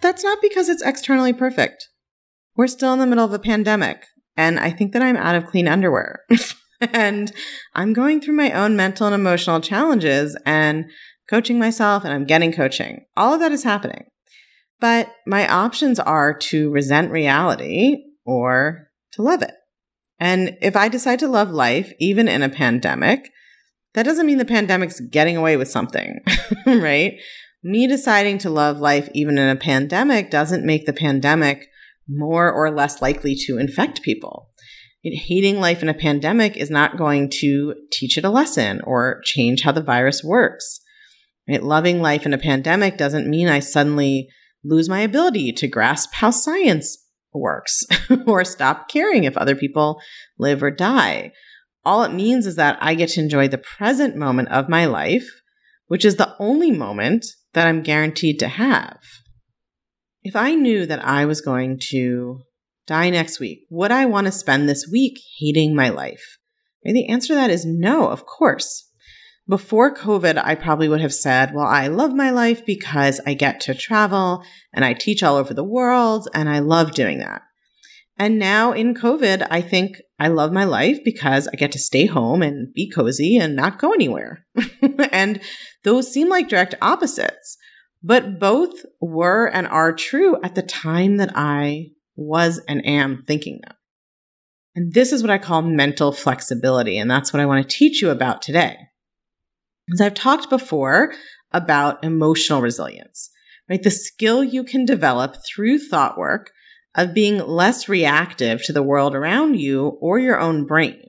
that's not because it's externally perfect. We're still in the middle of a pandemic, and I think that I'm out of clean underwear. and I'm going through my own mental and emotional challenges and coaching myself, and I'm getting coaching. All of that is happening. But my options are to resent reality or to love it. And if I decide to love life, even in a pandemic, that doesn't mean the pandemic's getting away with something, right? Me deciding to love life even in a pandemic doesn't make the pandemic more or less likely to infect people. Hating life in a pandemic is not going to teach it a lesson or change how the virus works. Right? Loving life in a pandemic doesn't mean I suddenly lose my ability to grasp how science works or stop caring if other people live or die. All it means is that I get to enjoy the present moment of my life, which is the only moment that I'm guaranteed to have. If I knew that I was going to die next week, would I want to spend this week hating my life? And the answer to that is no, of course. Before COVID, I probably would have said, well, I love my life because I get to travel and I teach all over the world and I love doing that. And now in COVID, I think I love my life because I get to stay home and be cozy and not go anywhere. and those seem like direct opposites, but both were and are true at the time that I was and am thinking them. And this is what I call mental flexibility. And that's what I want to teach you about today. As I've talked before about emotional resilience, right? The skill you can develop through thought work of being less reactive to the world around you or your own brain.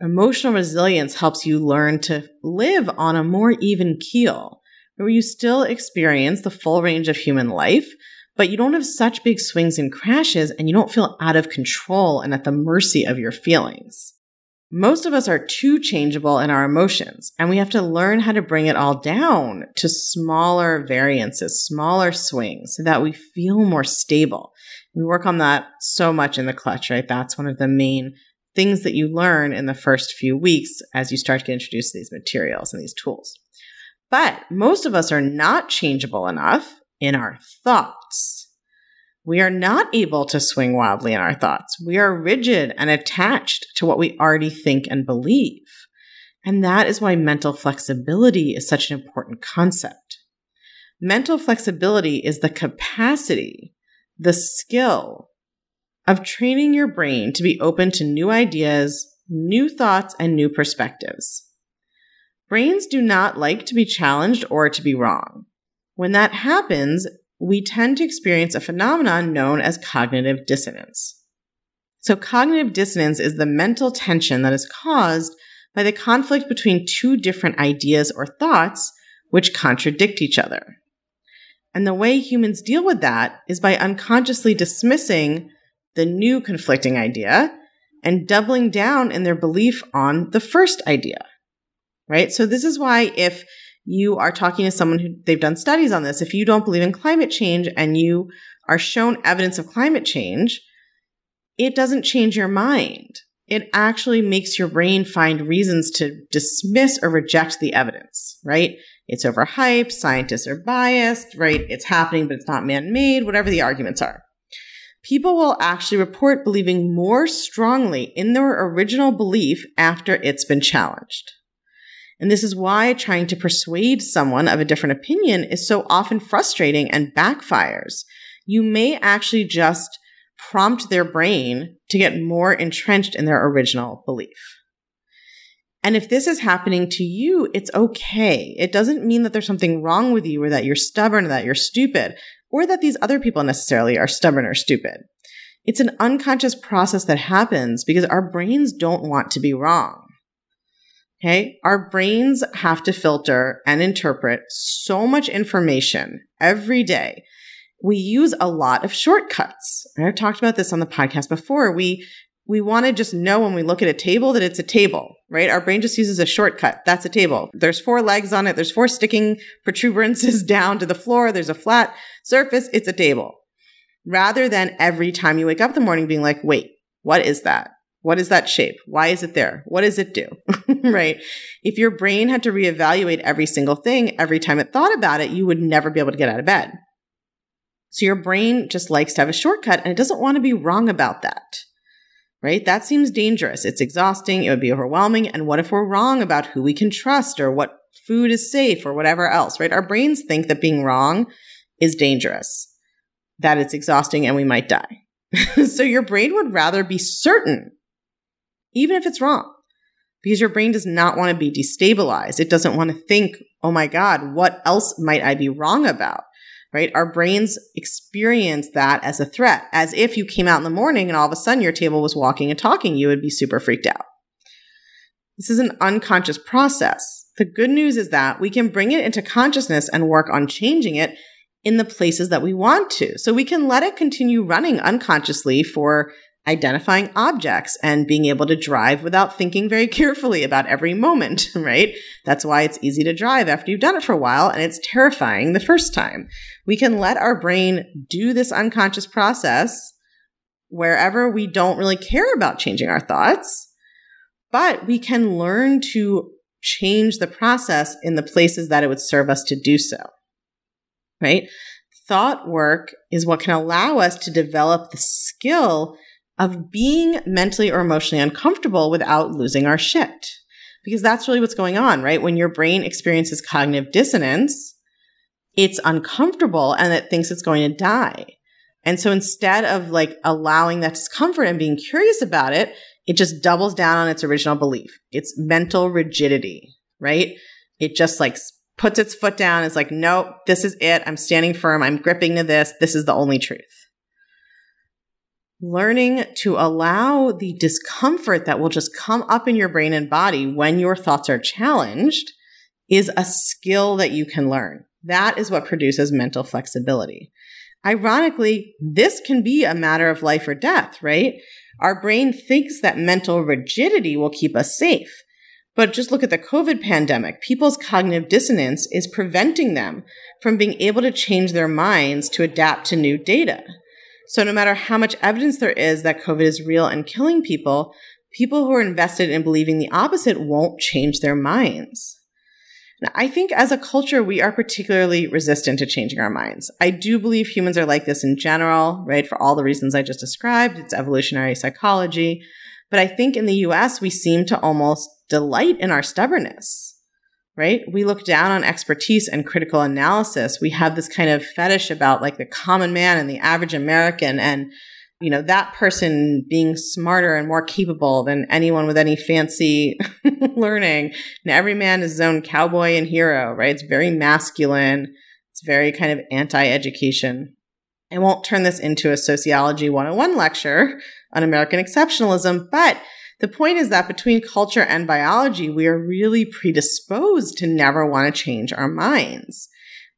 Emotional resilience helps you learn to live on a more even keel, where you still experience the full range of human life, but you don't have such big swings and crashes and you don't feel out of control and at the mercy of your feelings. Most of us are too changeable in our emotions, and we have to learn how to bring it all down to smaller variances, smaller swings, so that we feel more stable. We work on that so much in the clutch, right? That's one of the main things that you learn in the first few weeks as you start to get introduced to these materials and these tools. But most of us are not changeable enough in our thoughts. We are not able to swing wildly in our thoughts. We are rigid and attached to what we already think and believe. And that is why mental flexibility is such an important concept. Mental flexibility is the capacity, the skill of training your brain to be open to new ideas, new thoughts, and new perspectives. Brains do not like to be challenged or to be wrong. When that happens, we tend to experience a phenomenon known as cognitive dissonance. So, cognitive dissonance is the mental tension that is caused by the conflict between two different ideas or thoughts which contradict each other. And the way humans deal with that is by unconsciously dismissing the new conflicting idea and doubling down in their belief on the first idea. Right? So, this is why if you are talking to someone who they've done studies on this. If you don't believe in climate change and you are shown evidence of climate change, it doesn't change your mind. It actually makes your brain find reasons to dismiss or reject the evidence, right? It's overhyped, scientists are biased, right? It's happening, but it's not man made, whatever the arguments are. People will actually report believing more strongly in their original belief after it's been challenged. And this is why trying to persuade someone of a different opinion is so often frustrating and backfires. You may actually just prompt their brain to get more entrenched in their original belief. And if this is happening to you, it's okay. It doesn't mean that there's something wrong with you or that you're stubborn or that you're stupid or that these other people necessarily are stubborn or stupid. It's an unconscious process that happens because our brains don't want to be wrong. Okay. Our brains have to filter and interpret so much information every day. we use a lot of shortcuts. I've talked about this on the podcast before. We we want to just know when we look at a table that it's a table, right? Our brain just uses a shortcut. That's a table. There's four legs on it. There's four sticking protuberances down to the floor. There's a flat surface. It's a table. Rather than every time you wake up in the morning being like, wait, what is that? What is that shape? Why is it there? What does it do? right? If your brain had to reevaluate every single thing every time it thought about it, you would never be able to get out of bed. So your brain just likes to have a shortcut and it doesn't want to be wrong about that right? That seems dangerous. It's exhausting. It would be overwhelming. And what if we're wrong about who we can trust or what food is safe or whatever else, right? Our brains think that being wrong is dangerous, that it's exhausting and we might die. so your brain would rather be certain, even if it's wrong, because your brain does not want to be destabilized. It doesn't want to think, oh my God, what else might I be wrong about? right? Our brains experience that as a threat, as if you came out in the morning and all of a sudden your table was walking and talking, you would be super freaked out. This is an unconscious process. The good news is that we can bring it into consciousness and work on changing it in the places that we want to. So we can let it continue running unconsciously for identifying objects and being able to drive without thinking very carefully about every moment, right? That's why it's easy to drive after you've done it for a while and it's terrifying the first time. We can let our brain do this unconscious process wherever we don't really care about changing our thoughts, but we can learn to change the process in the places that it would serve us to do so, right? Thought work is what can allow us to develop the skill of being mentally or emotionally uncomfortable without losing our shit. Because that's really what's going on, right? When your brain experiences cognitive dissonance, it's uncomfortable and it thinks it's going to die. And so instead of like allowing that discomfort and being curious about it, it just doubles down on its original belief. It's mental rigidity, right? It just like puts its foot down. It's like, nope, this is it. I'm standing firm. I'm gripping to this. This is the only truth learning to allow the discomfort that will just come up in your brain and body when your thoughts are challenged is a skill that you can learn. That is what produces mental flexibility. Ironically, this can be a matter of life or death, right? Our brain thinks that mental rigidity will keep us safe. But just look at the COVID pandemic. People's cognitive dissonance is preventing them from being able to change their minds to adapt to new data. So no matter how much evidence there is that COVID is real and killing people, people who are invested in believing the opposite won't change their minds. Now, I think as a culture, we are particularly resistant to changing our minds. I do believe humans are like this in general, right? For all the reasons I just described, it's evolutionary psychology. But I think in the US, we seem to almost delight in our stubbornness right? We look down on expertise and critical analysis. We have this kind of fetish about like the common man and the average American and you know, that person being smarter and more capable than anyone with any fancy learning. And every man is his own cowboy and hero, right? It's very masculine. It's very kind of anti education. I won't turn this into a sociology 101 lecture on American exceptionalism, but the point is that between culture and biology, we are really predisposed to never want to change our minds.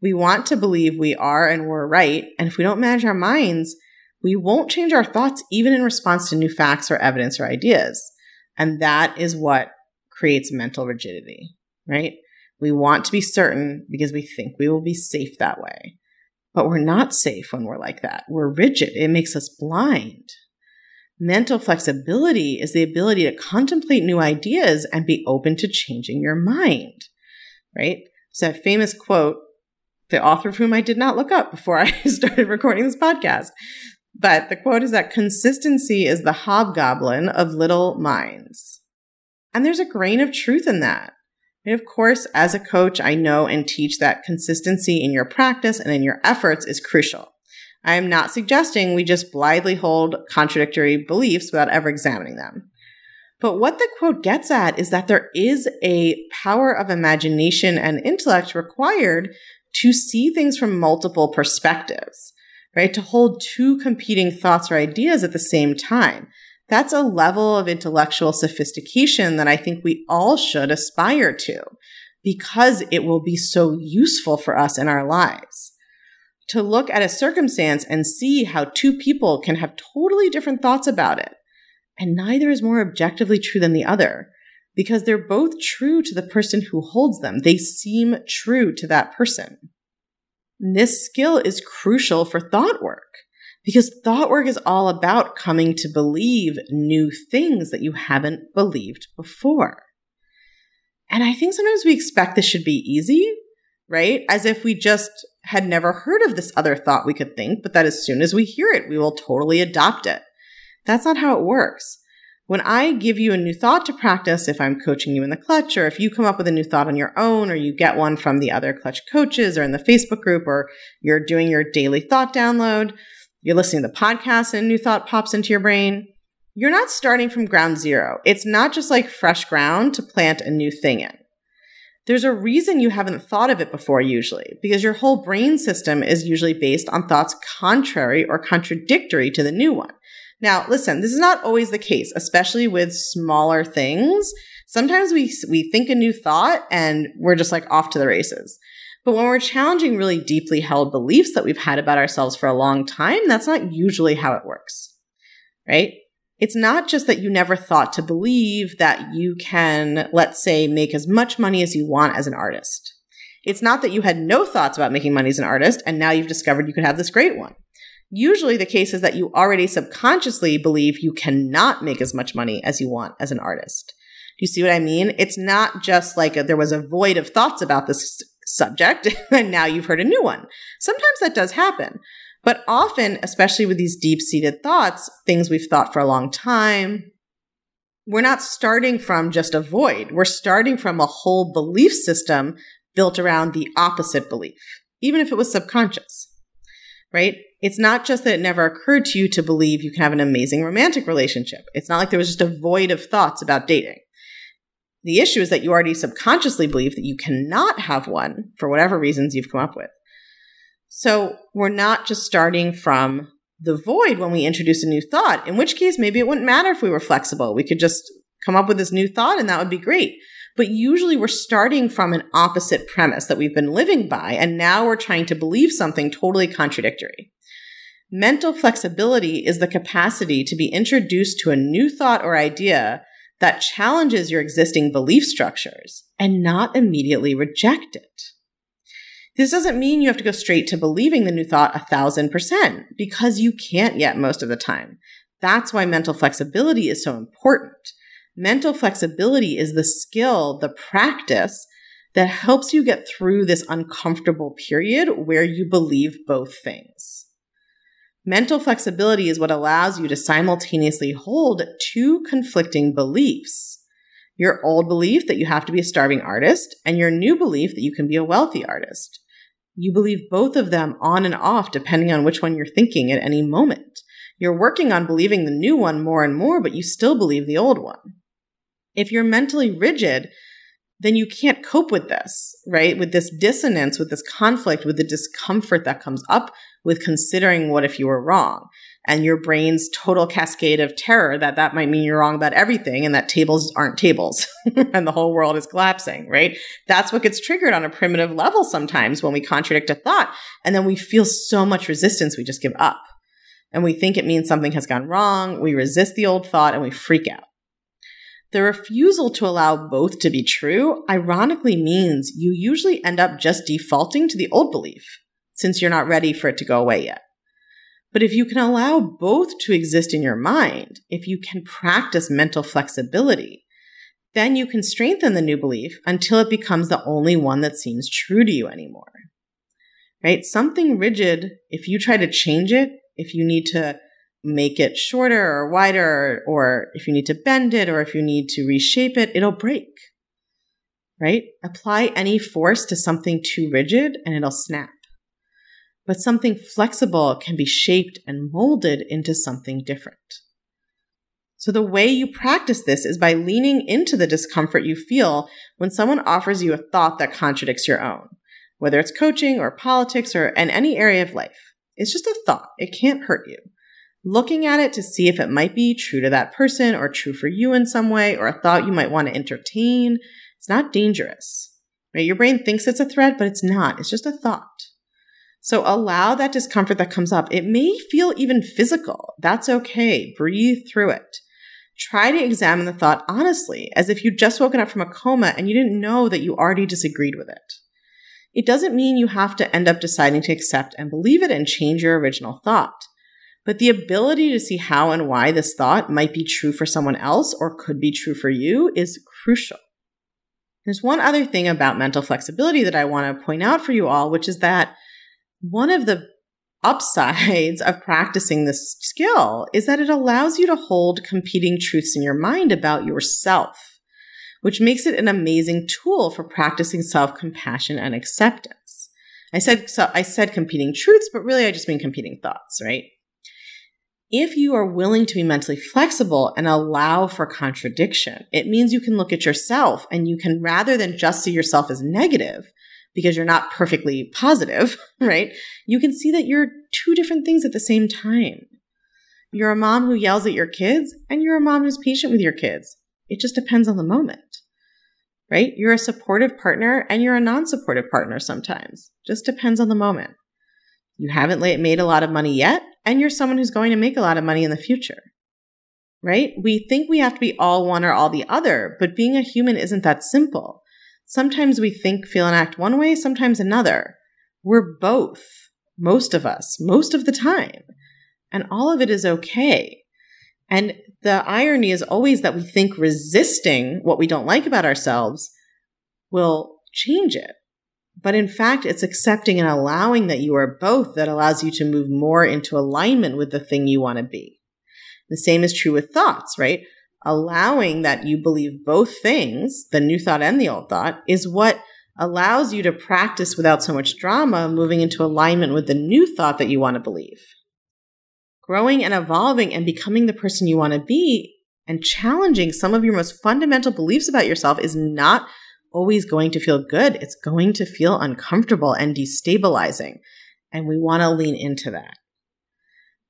We want to believe we are and we're right. And if we don't manage our minds, we won't change our thoughts even in response to new facts or evidence or ideas. And that is what creates mental rigidity, right? We want to be certain because we think we will be safe that way. But we're not safe when we're like that. We're rigid. It makes us blind. Mental flexibility is the ability to contemplate new ideas and be open to changing your mind, right? So that famous quote, the author of whom I did not look up before I started recording this podcast. But the quote is that consistency is the hobgoblin of little minds. And there's a grain of truth in that. And of course, as a coach, I know and teach that consistency in your practice and in your efforts is crucial. I am not suggesting we just blithely hold contradictory beliefs without ever examining them. But what the quote gets at is that there is a power of imagination and intellect required to see things from multiple perspectives, right? To hold two competing thoughts or ideas at the same time. That's a level of intellectual sophistication that I think we all should aspire to because it will be so useful for us in our lives. To look at a circumstance and see how two people can have totally different thoughts about it. And neither is more objectively true than the other because they're both true to the person who holds them. They seem true to that person. this skill is crucial for thought work because thought work is all about coming to believe new things that you haven't believed before. And I think sometimes we expect this should be easy, right? As if we just had never heard of this other thought we could think, but that as soon as we hear it, we will totally adopt it. That's not how it works. When I give you a new thought to practice, if I'm coaching you in the clutch, or if you come up with a new thought on your own, or you get one from the other clutch coaches, or in the Facebook group, or you're doing your daily thought download, you're listening to the podcast and a new thought pops into your brain, you're not starting from ground zero. It's not just like fresh ground to plant a new thing in. There's a reason you haven't thought of it before, usually, because your whole brain system is usually based on thoughts contrary or contradictory to the new one. Now, listen, this is not always the case, especially with smaller things. Sometimes we, we think a new thought and we're just like off to the races. But when we're challenging really deeply held beliefs that we've had about ourselves for a long time, that's not usually how it works, right? It's not just that you never thought to believe that you can, let's say, make as much money as you want as an artist. It's not that you had no thoughts about making money as an artist and now you've discovered you could have this great one. Usually the case is that you already subconsciously believe you cannot make as much money as you want as an artist. Do you see what I mean? It's not just like a, there was a void of thoughts about this subject and now you've heard a new one. Sometimes that does happen. But often, especially with these deep seated thoughts, things we've thought for a long time, we're not starting from just a void. We're starting from a whole belief system built around the opposite belief, even if it was subconscious, right? It's not just that it never occurred to you to believe you can have an amazing romantic relationship. It's not like there was just a void of thoughts about dating. The issue is that you already subconsciously believe that you cannot have one for whatever reasons you've come up with. So we're not just starting from the void when we introduce a new thought, in which case maybe it wouldn't matter if we were flexible. We could just come up with this new thought and that would be great. But usually we're starting from an opposite premise that we've been living by, and now we're trying to believe something totally contradictory. Mental flexibility is the capacity to be introduced to a new thought or idea that challenges your existing belief structures and not immediately reject it. This doesn't mean you have to go straight to believing the new thought a thousand percent because you can't yet most of the time. That's why mental flexibility is so important. Mental flexibility is the skill, the practice that helps you get through this uncomfortable period where you believe both things. Mental flexibility is what allows you to simultaneously hold two conflicting beliefs. Your old belief that you have to be a starving artist and your new belief that you can be a wealthy artist. You believe both of them on and off depending on which one you're thinking at any moment. You're working on believing the new one more and more, but you still believe the old one. If you're mentally rigid, then you can't cope with this, right? With this dissonance, with this conflict, with the discomfort that comes up with considering what if you were wrong and your brain's total cascade of terror that that might mean you're wrong about everything and that tables aren't tables and the whole world is collapsing, right? That's what gets triggered on a primitive level sometimes when we contradict a thought and then we feel so much resistance we just give up. And we think it means something has gone wrong, we resist the old thought and we freak out. The refusal to allow both to be true ironically means you usually end up just defaulting to the old belief since you're not ready for it to go away yet. But if you can allow both to exist in your mind, if you can practice mental flexibility, then you can strengthen the new belief until it becomes the only one that seems true to you anymore. Right? Something rigid, if you try to change it, if you need to make it shorter or wider, or if you need to bend it, or if you need to reshape it, it'll break. Right? Apply any force to something too rigid and it'll snap but something flexible can be shaped and molded into something different. So the way you practice this is by leaning into the discomfort you feel when someone offers you a thought that contradicts your own, whether it's coaching or politics or in any area of life. It's just a thought. It can't hurt you. Looking at it to see if it might be true to that person or true for you in some way or a thought you might want to entertain. It's not dangerous. Right? Your brain thinks it's a threat, but it's not. It's just a thought. So allow that discomfort that comes up. It may feel even physical. That's okay. Breathe through it. Try to examine the thought honestly, as if you'd just woken up from a coma and you didn't know that you already disagreed with it. It doesn't mean you have to end up deciding to accept and believe it and change your original thought. But the ability to see how and why this thought might be true for someone else or could be true for you is crucial. There's one other thing about mental flexibility that I want to point out for you all, which is that one of the upsides of practicing this skill is that it allows you to hold competing truths in your mind about yourself, which makes it an amazing tool for practicing self-compassion and acceptance. I said so I said competing truths, but really I just mean competing thoughts, right? If you are willing to be mentally flexible and allow for contradiction, it means you can look at yourself and you can rather than just see yourself as negative, because you're not perfectly positive, right? You can see that you're two different things at the same time. You're a mom who yells at your kids, and you're a mom who's patient with your kids. It just depends on the moment, right? You're a supportive partner and you're a non supportive partner sometimes. Just depends on the moment. You haven't made a lot of money yet, and you're someone who's going to make a lot of money in the future, right? We think we have to be all one or all the other, but being a human isn't that simple. Sometimes we think, feel, and act one way, sometimes another. We're both, most of us, most of the time. And all of it is okay. And the irony is always that we think resisting what we don't like about ourselves will change it. But in fact, it's accepting and allowing that you are both that allows you to move more into alignment with the thing you want to be. The same is true with thoughts, right? Allowing that you believe both things, the new thought and the old thought, is what allows you to practice without so much drama, moving into alignment with the new thought that you want to believe. Growing and evolving and becoming the person you want to be and challenging some of your most fundamental beliefs about yourself is not always going to feel good. It's going to feel uncomfortable and destabilizing. And we want to lean into that.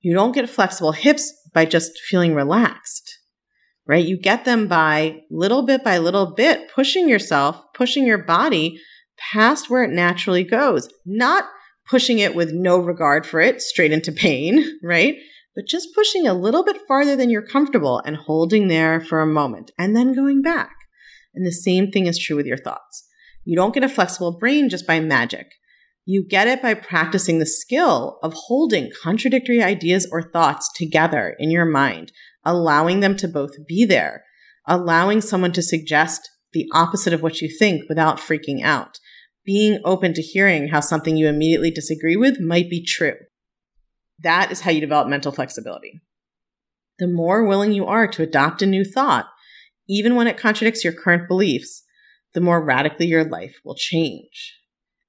You don't get flexible hips by just feeling relaxed right? You get them by little bit by little bit, pushing yourself, pushing your body past where it naturally goes, not pushing it with no regard for it straight into pain, right? But just pushing a little bit farther than you're comfortable and holding there for a moment and then going back. And the same thing is true with your thoughts. You don't get a flexible brain just by magic. You get it by practicing the skill of holding contradictory ideas or thoughts together in your mind allowing them to both be there, allowing someone to suggest the opposite of what you think without freaking out, being open to hearing how something you immediately disagree with might be true. That is how you develop mental flexibility. The more willing you are to adopt a new thought, even when it contradicts your current beliefs, the more radically your life will change.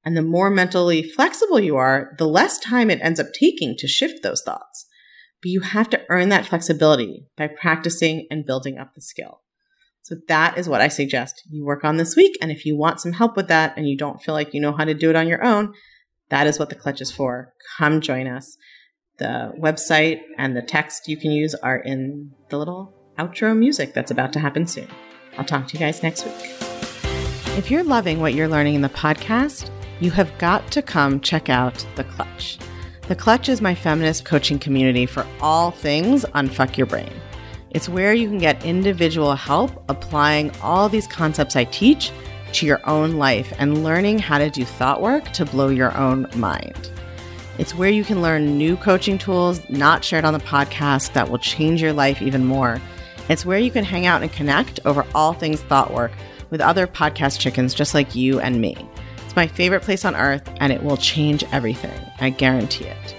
And the more mentally flexible you are, the less time it ends up taking to shift those thoughts. But you have to earn that flexibility by practicing and building up the skill. So that is what I suggest you work on this week. And if you want some help with that and you don't feel like you know how to do it on your own, that is what the clutch is for. Come join us. The website and the text you can use are in the little outro music that's about to happen soon. I'll talk to you guys next week. If you're loving what you're learning in the podcast, you have got to come check out The Clutch. The Clutch is my feminist coaching community for all things unfuck your brain. It's where you can get individual help applying all these concepts I teach to your own life and learning how to do thought work to blow your own mind. It's where you can learn new coaching tools not shared on the podcast that will change your life even more. It's where you can hang out and connect over all things thought work with other podcast chickens just like you and me. It's my favorite place on earth, and it will change everything. I guarantee it.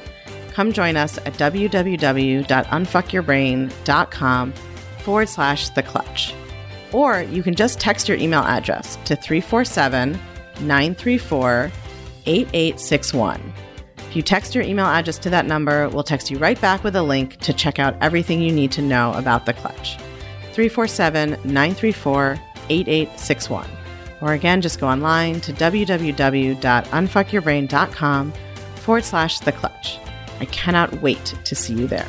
Come join us at www.unfuckyourbrain.com forward slash the clutch. Or you can just text your email address to 347 934 8861. If you text your email address to that number, we'll text you right back with a link to check out everything you need to know about the clutch. 347 934 8861. Or again, just go online to www.unfuckyourbrain.com forward slash the clutch. I cannot wait to see you there.